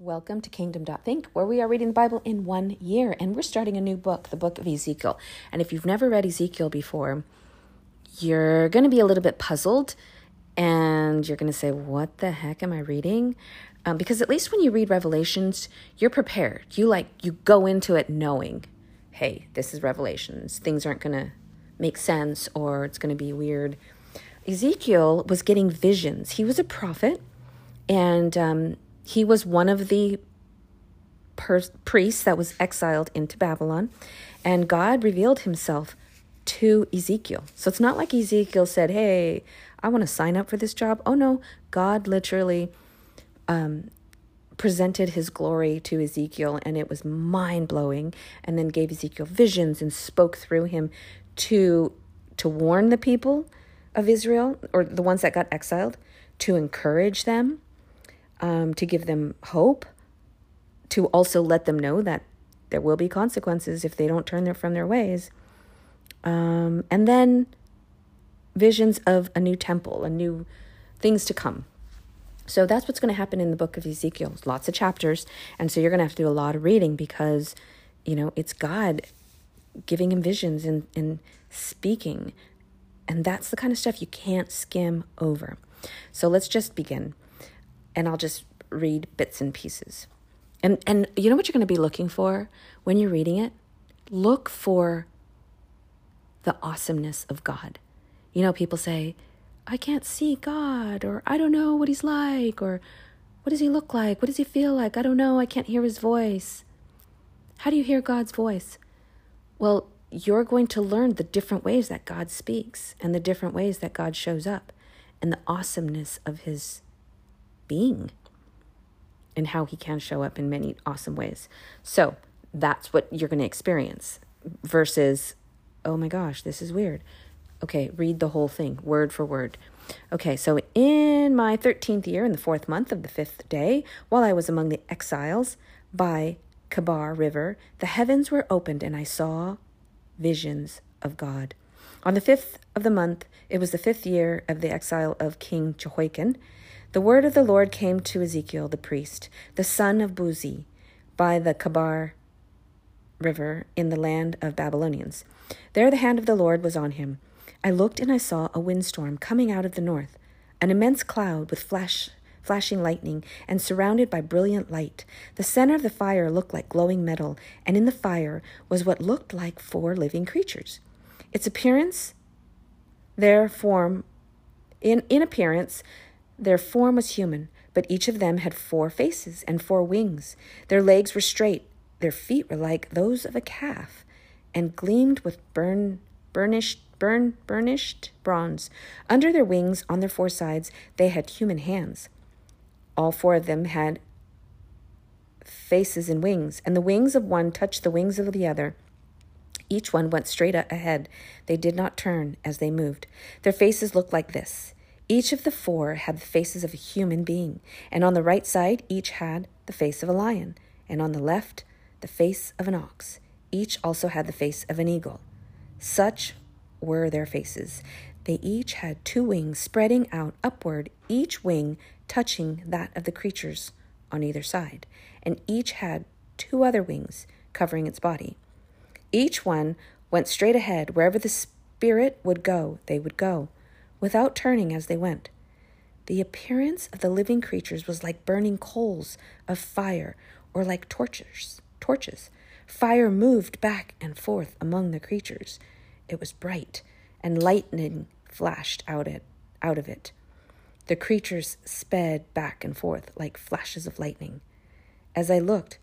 Welcome to Kingdom.think, where we are reading the Bible in one year, and we're starting a new book, the book of Ezekiel. And if you've never read Ezekiel before, you're going to be a little bit puzzled and you're going to say, What the heck am I reading? Um, because at least when you read Revelations, you're prepared. You like, you go into it knowing, hey, this is Revelations. Things aren't going to make sense or it's going to be weird. Ezekiel was getting visions. He was a prophet and um, he was one of the per- priests that was exiled into Babylon, and God revealed himself to Ezekiel. So it's not like Ezekiel said, Hey, I want to sign up for this job. Oh no, God literally um, presented his glory to Ezekiel, and it was mind blowing, and then gave Ezekiel visions and spoke through him to to warn the people of Israel or the ones that got exiled, to encourage them, um, to give them hope, to also let them know that there will be consequences if they don't turn their, from their ways. Um, and then visions of a new temple, a new things to come. So that's what's going to happen in the book of Ezekiel. Lots of chapters. And so you're going to have to do a lot of reading because, you know, it's God giving him visions and, and speaking. And that's the kind of stuff you can't skim over. So let's just begin and I'll just read bits and pieces. And and you know what you're going to be looking for when you're reading it? Look for the awesomeness of God. You know, people say, I can't see God, or I don't know what he's like, or what does he look like? What does he feel like? I don't know. I can't hear his voice. How do you hear God's voice? Well, you're going to learn the different ways that God speaks and the different ways that God shows up and the awesomeness of his being and how he can show up in many awesome ways. So that's what you're going to experience versus, oh my gosh, this is weird. Okay, read the whole thing, word for word. Okay, so in my 13th year, in the fourth month of the fifth day, while I was among the exiles by Kabar River, the heavens were opened and I saw visions of God. On the fifth of the month, it was the fifth year of the exile of King Jehoiakim. The word of the Lord came to Ezekiel the priest, the son of Buzi, by the Kebar river in the land of Babylonians. There the hand of the Lord was on him. I looked and I saw a windstorm coming out of the north, an immense cloud with flash flashing lightning and surrounded by brilliant light. The center of the fire looked like glowing metal, and in the fire was what looked like four living creatures. Its appearance, their form, in, in appearance, their form was human, but each of them had four faces and four wings. Their legs were straight, their feet were like those of a calf, and gleamed with burn, burnished, burn, burnished bronze. Under their wings, on their four sides, they had human hands. All four of them had faces and wings, and the wings of one touched the wings of the other. Each one went straight ahead. They did not turn as they moved. Their faces looked like this. Each of the four had the faces of a human being, and on the right side, each had the face of a lion, and on the left, the face of an ox. Each also had the face of an eagle. Such were their faces. They each had two wings spreading out upward, each wing touching that of the creatures on either side, and each had two other wings covering its body. Each one went straight ahead. Wherever the Spirit would go, they would go without turning as they went. The appearance of the living creatures was like burning coals of fire or like torches. Torches. Fire moved back and forth among the creatures. It was bright, and lightning flashed out it out of it. The creatures sped back and forth like flashes of lightning. As I looked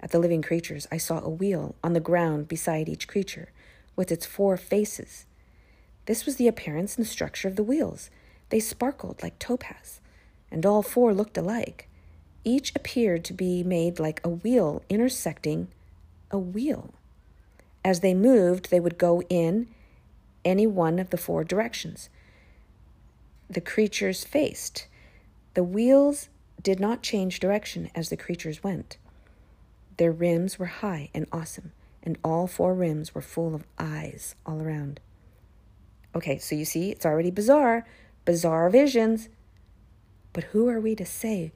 at the living creatures, I saw a wheel on the ground beside each creature, with its four faces. This was the appearance and structure of the wheels. They sparkled like topaz, and all four looked alike. Each appeared to be made like a wheel intersecting a wheel. As they moved, they would go in any one of the four directions the creatures faced. The wheels did not change direction as the creatures went. Their rims were high and awesome, and all four rims were full of eyes all around. Okay, so you see, it's already bizarre, bizarre visions. But who are we to say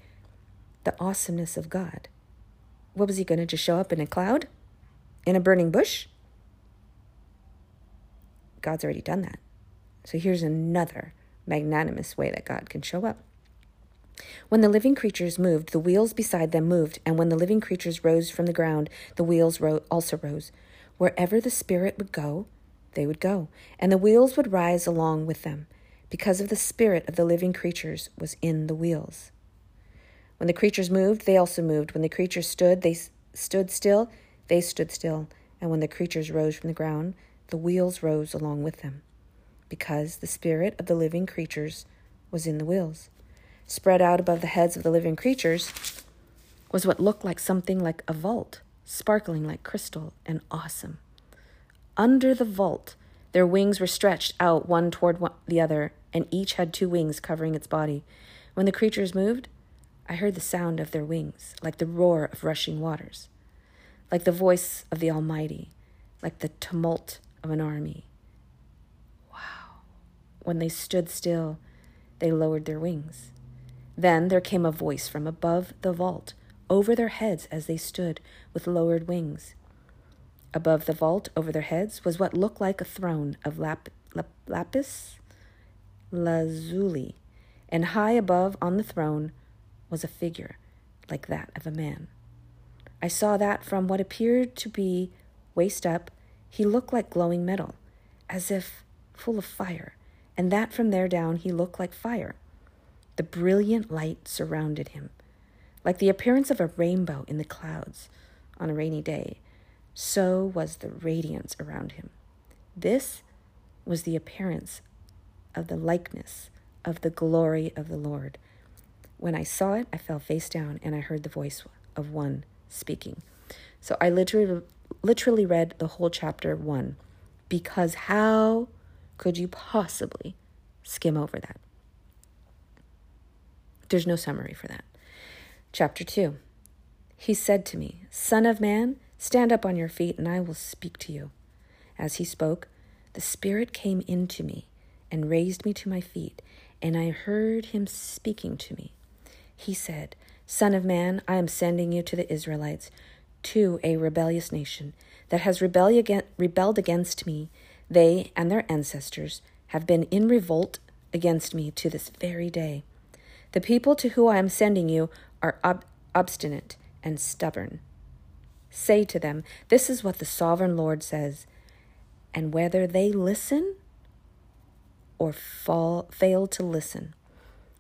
the awesomeness of God. What was he going to just show up in a cloud? In a burning bush? God's already done that. So here's another magnanimous way that God can show up. When the living creatures moved, the wheels beside them moved, and when the living creatures rose from the ground, the wheels ro- also rose. Wherever the Spirit would go, they would go, and the wheels would rise along with them, because of the Spirit of the living creatures was in the wheels. When the creatures moved, they also moved. When the creatures stood, they stood still, they stood still. And when the creatures rose from the ground, the wheels rose along with them, because the spirit of the living creatures was in the wheels. Spread out above the heads of the living creatures was what looked like something like a vault, sparkling like crystal and awesome. Under the vault, their wings were stretched out one toward one, the other, and each had two wings covering its body. When the creatures moved, I heard the sound of their wings, like the roar of rushing waters, like the voice of the Almighty, like the tumult of an army. Wow. When they stood still, they lowered their wings. Then there came a voice from above the vault, over their heads as they stood with lowered wings. Above the vault, over their heads, was what looked like a throne of lap, lap, lapis lazuli, and high above on the throne was a figure like that of a man. I saw that from what appeared to be waist up, he looked like glowing metal, as if full of fire, and that from there down he looked like fire. The brilliant light surrounded him, like the appearance of a rainbow in the clouds on a rainy day. So was the radiance around him. This was the appearance of the likeness of the glory of the Lord when I saw it, I fell face down and I heard the voice of one speaking. So I literally literally read the whole chapter 1 because how could you possibly skim over that? There's no summary for that. Chapter 2. He said to me, Son of man, stand up on your feet and I will speak to you. As he spoke, the Spirit came into me and raised me to my feet, and I heard him speaking to me. He said, Son of man, I am sending you to the Israelites, to a rebellious nation that has rebelled against me. They and their ancestors have been in revolt against me to this very day. The people to whom I am sending you are ob- obstinate and stubborn. Say to them, This is what the sovereign Lord says. And whether they listen or fall, fail to listen,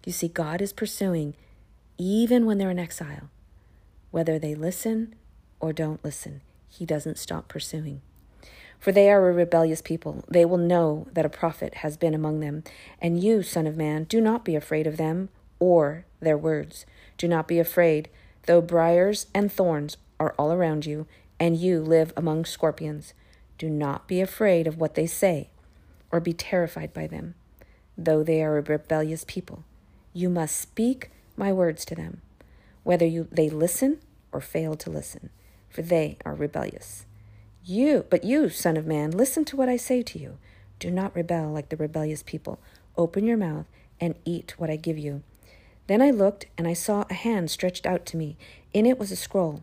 you see, God is pursuing even when they're in exile. Whether they listen or don't listen, he doesn't stop pursuing. For they are a rebellious people. They will know that a prophet has been among them. And you, Son of Man, do not be afraid of them or their words. Do not be afraid, though briars and thorns are all around you, and you live among scorpions. Do not be afraid of what they say, or be terrified by them, though they are a rebellious people. You must speak my words to them, whether you, they listen or fail to listen, for they are rebellious. You, but you, son of man, listen to what I say to you. Do not rebel like the rebellious people. Open your mouth and eat what I give you. Then I looked, and I saw a hand stretched out to me. In it was a scroll,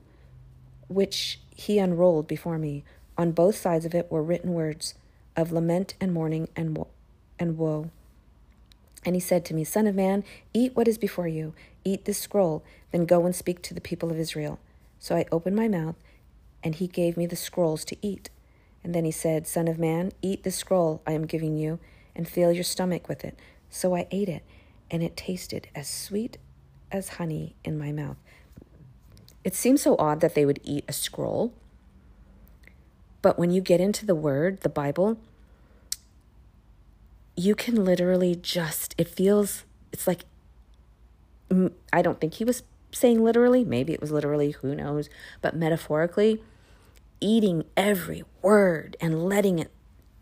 which he unrolled before me. On both sides of it were written words of lament and mourning and, wo- and woe. And he said to me, Son of man, eat what is before you, eat this scroll, then go and speak to the people of Israel. So I opened my mouth, and he gave me the scrolls to eat. And then he said, Son of man, eat this scroll I am giving you, and fill your stomach with it. So I ate it, and it tasted as sweet as honey in my mouth. It seems so odd that they would eat a scroll. But when you get into the word, the Bible, you can literally just, it feels, it's like, I don't think he was saying literally, maybe it was literally, who knows, but metaphorically, eating every word and letting it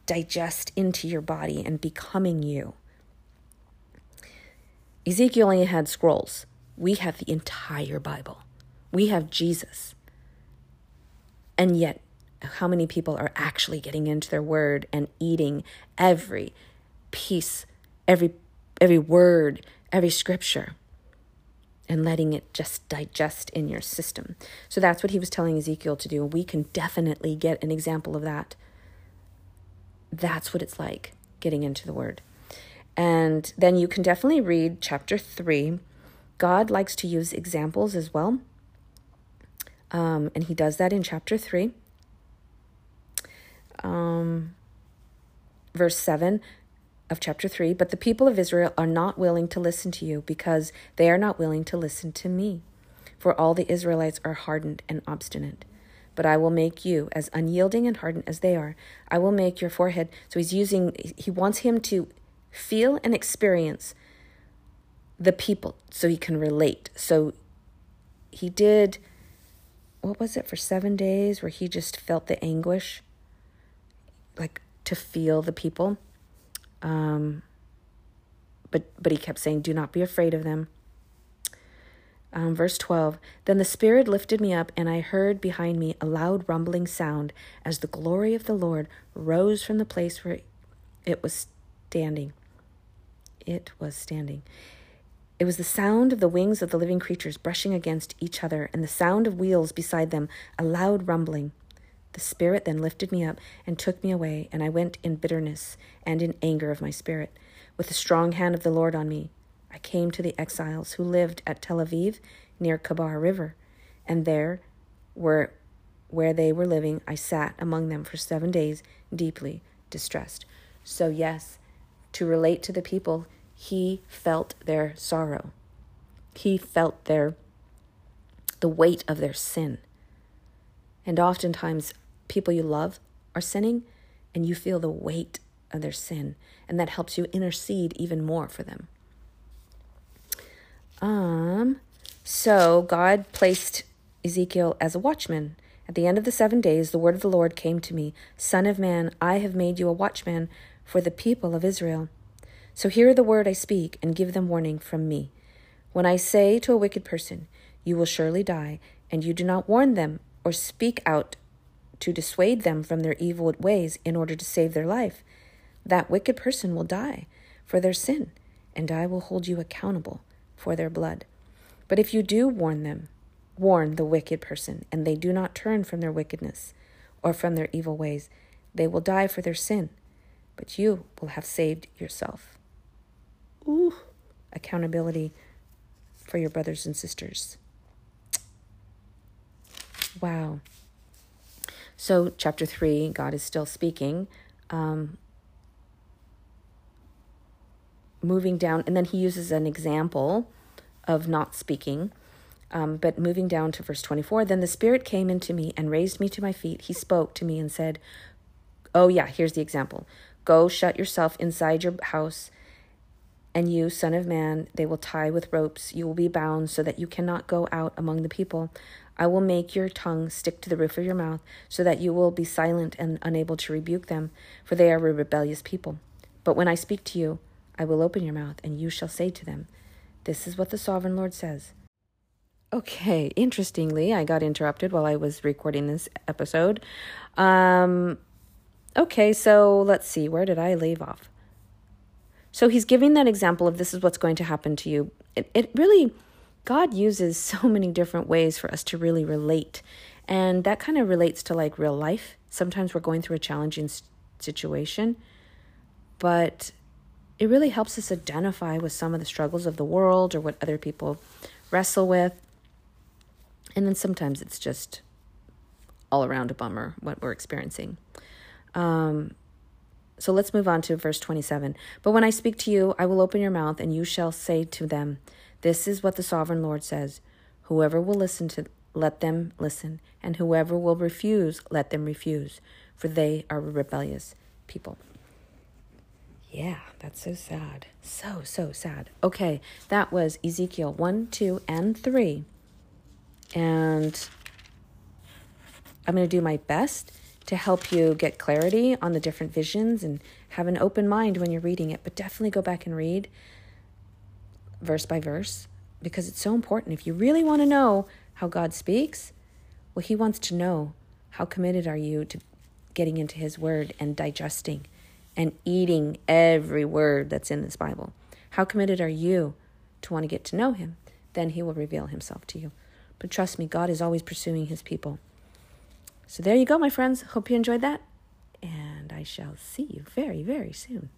digest into your body and becoming you. Ezekiel only had scrolls. We have the entire Bible. We have Jesus. And yet, how many people are actually getting into their word and eating every piece, every every word, every scripture. and letting it just digest in your system. So that's what he was telling Ezekiel to do. We can definitely get an example of that. That's what it's like getting into the word. And then you can definitely read chapter 3. God likes to use examples as well. Um, and he does that in chapter 3. Um, verse 7 of chapter 3 But the people of Israel are not willing to listen to you because they are not willing to listen to me. For all the Israelites are hardened and obstinate. But I will make you as unyielding and hardened as they are. I will make your forehead. So he's using, he wants him to feel and experience the people so he can relate. So he did, what was it, for seven days where he just felt the anguish, like to feel the people. Um, but but he kept saying, "Do not be afraid of them." Um, verse 12 Then the Spirit lifted me up, and I heard behind me a loud rumbling sound as the glory of the Lord rose from the place where it was standing. It was standing. It was the sound of the wings of the living creatures brushing against each other, and the sound of wheels beside them, a loud rumbling. The Spirit then lifted me up and took me away, and I went in bitterness and in anger of my spirit, with the strong hand of the Lord on me. I came to the exiles who lived at Tel Aviv near Kebar River, and there, where, where they were living, I sat among them for seven days, deeply distressed. So, yes, to relate to the people, he felt their sorrow. He felt their the weight of their sin. And oftentimes people you love are sinning and you feel the weight of their sin and that helps you intercede even more for them um so god placed ezekiel as a watchman at the end of the seven days the word of the lord came to me son of man i have made you a watchman for the people of israel so hear the word i speak and give them warning from me when i say to a wicked person you will surely die and you do not warn them or speak out to dissuade them from their evil ways in order to save their life, that wicked person will die for their sin, and I will hold you accountable for their blood. But if you do warn them, warn the wicked person, and they do not turn from their wickedness or from their evil ways, they will die for their sin, but you will have saved yourself. Ooh, accountability for your brothers and sisters. Wow. So, chapter 3, God is still speaking. Um, moving down, and then he uses an example of not speaking. Um, but moving down to verse 24, then the Spirit came into me and raised me to my feet. He spoke to me and said, Oh, yeah, here's the example. Go shut yourself inside your house, and you, son of man, they will tie with ropes. You will be bound so that you cannot go out among the people. I will make your tongue stick to the roof of your mouth, so that you will be silent and unable to rebuke them, for they are a rebellious people. But when I speak to you, I will open your mouth, and you shall say to them, This is what the sovereign Lord says. Okay, interestingly, I got interrupted while I was recording this episode. Um, okay, so let's see, where did I leave off? So he's giving that example of this is what's going to happen to you. It, it really God uses so many different ways for us to really relate. And that kind of relates to like real life. Sometimes we're going through a challenging situation, but it really helps us identify with some of the struggles of the world or what other people wrestle with. And then sometimes it's just all around a bummer what we're experiencing. Um, so let's move on to verse 27. But when I speak to you, I will open your mouth, and you shall say to them, this is what the sovereign Lord says Whoever will listen to, let them listen, and whoever will refuse, let them refuse, for they are rebellious people. Yeah, that's so sad. So, so sad. Okay, that was Ezekiel 1, 2, and 3. And I'm going to do my best to help you get clarity on the different visions and have an open mind when you're reading it. But definitely go back and read verse by verse because it's so important. If you really want to know how God speaks, well, He wants to know how committed are you to getting into His Word and digesting and eating every word that's in this Bible. How committed are you to want to get to know Him? then he will reveal himself to you. But trust me, God is always pursuing his people. So there you go, my friends. Hope you enjoyed that. And I shall see you very, very soon.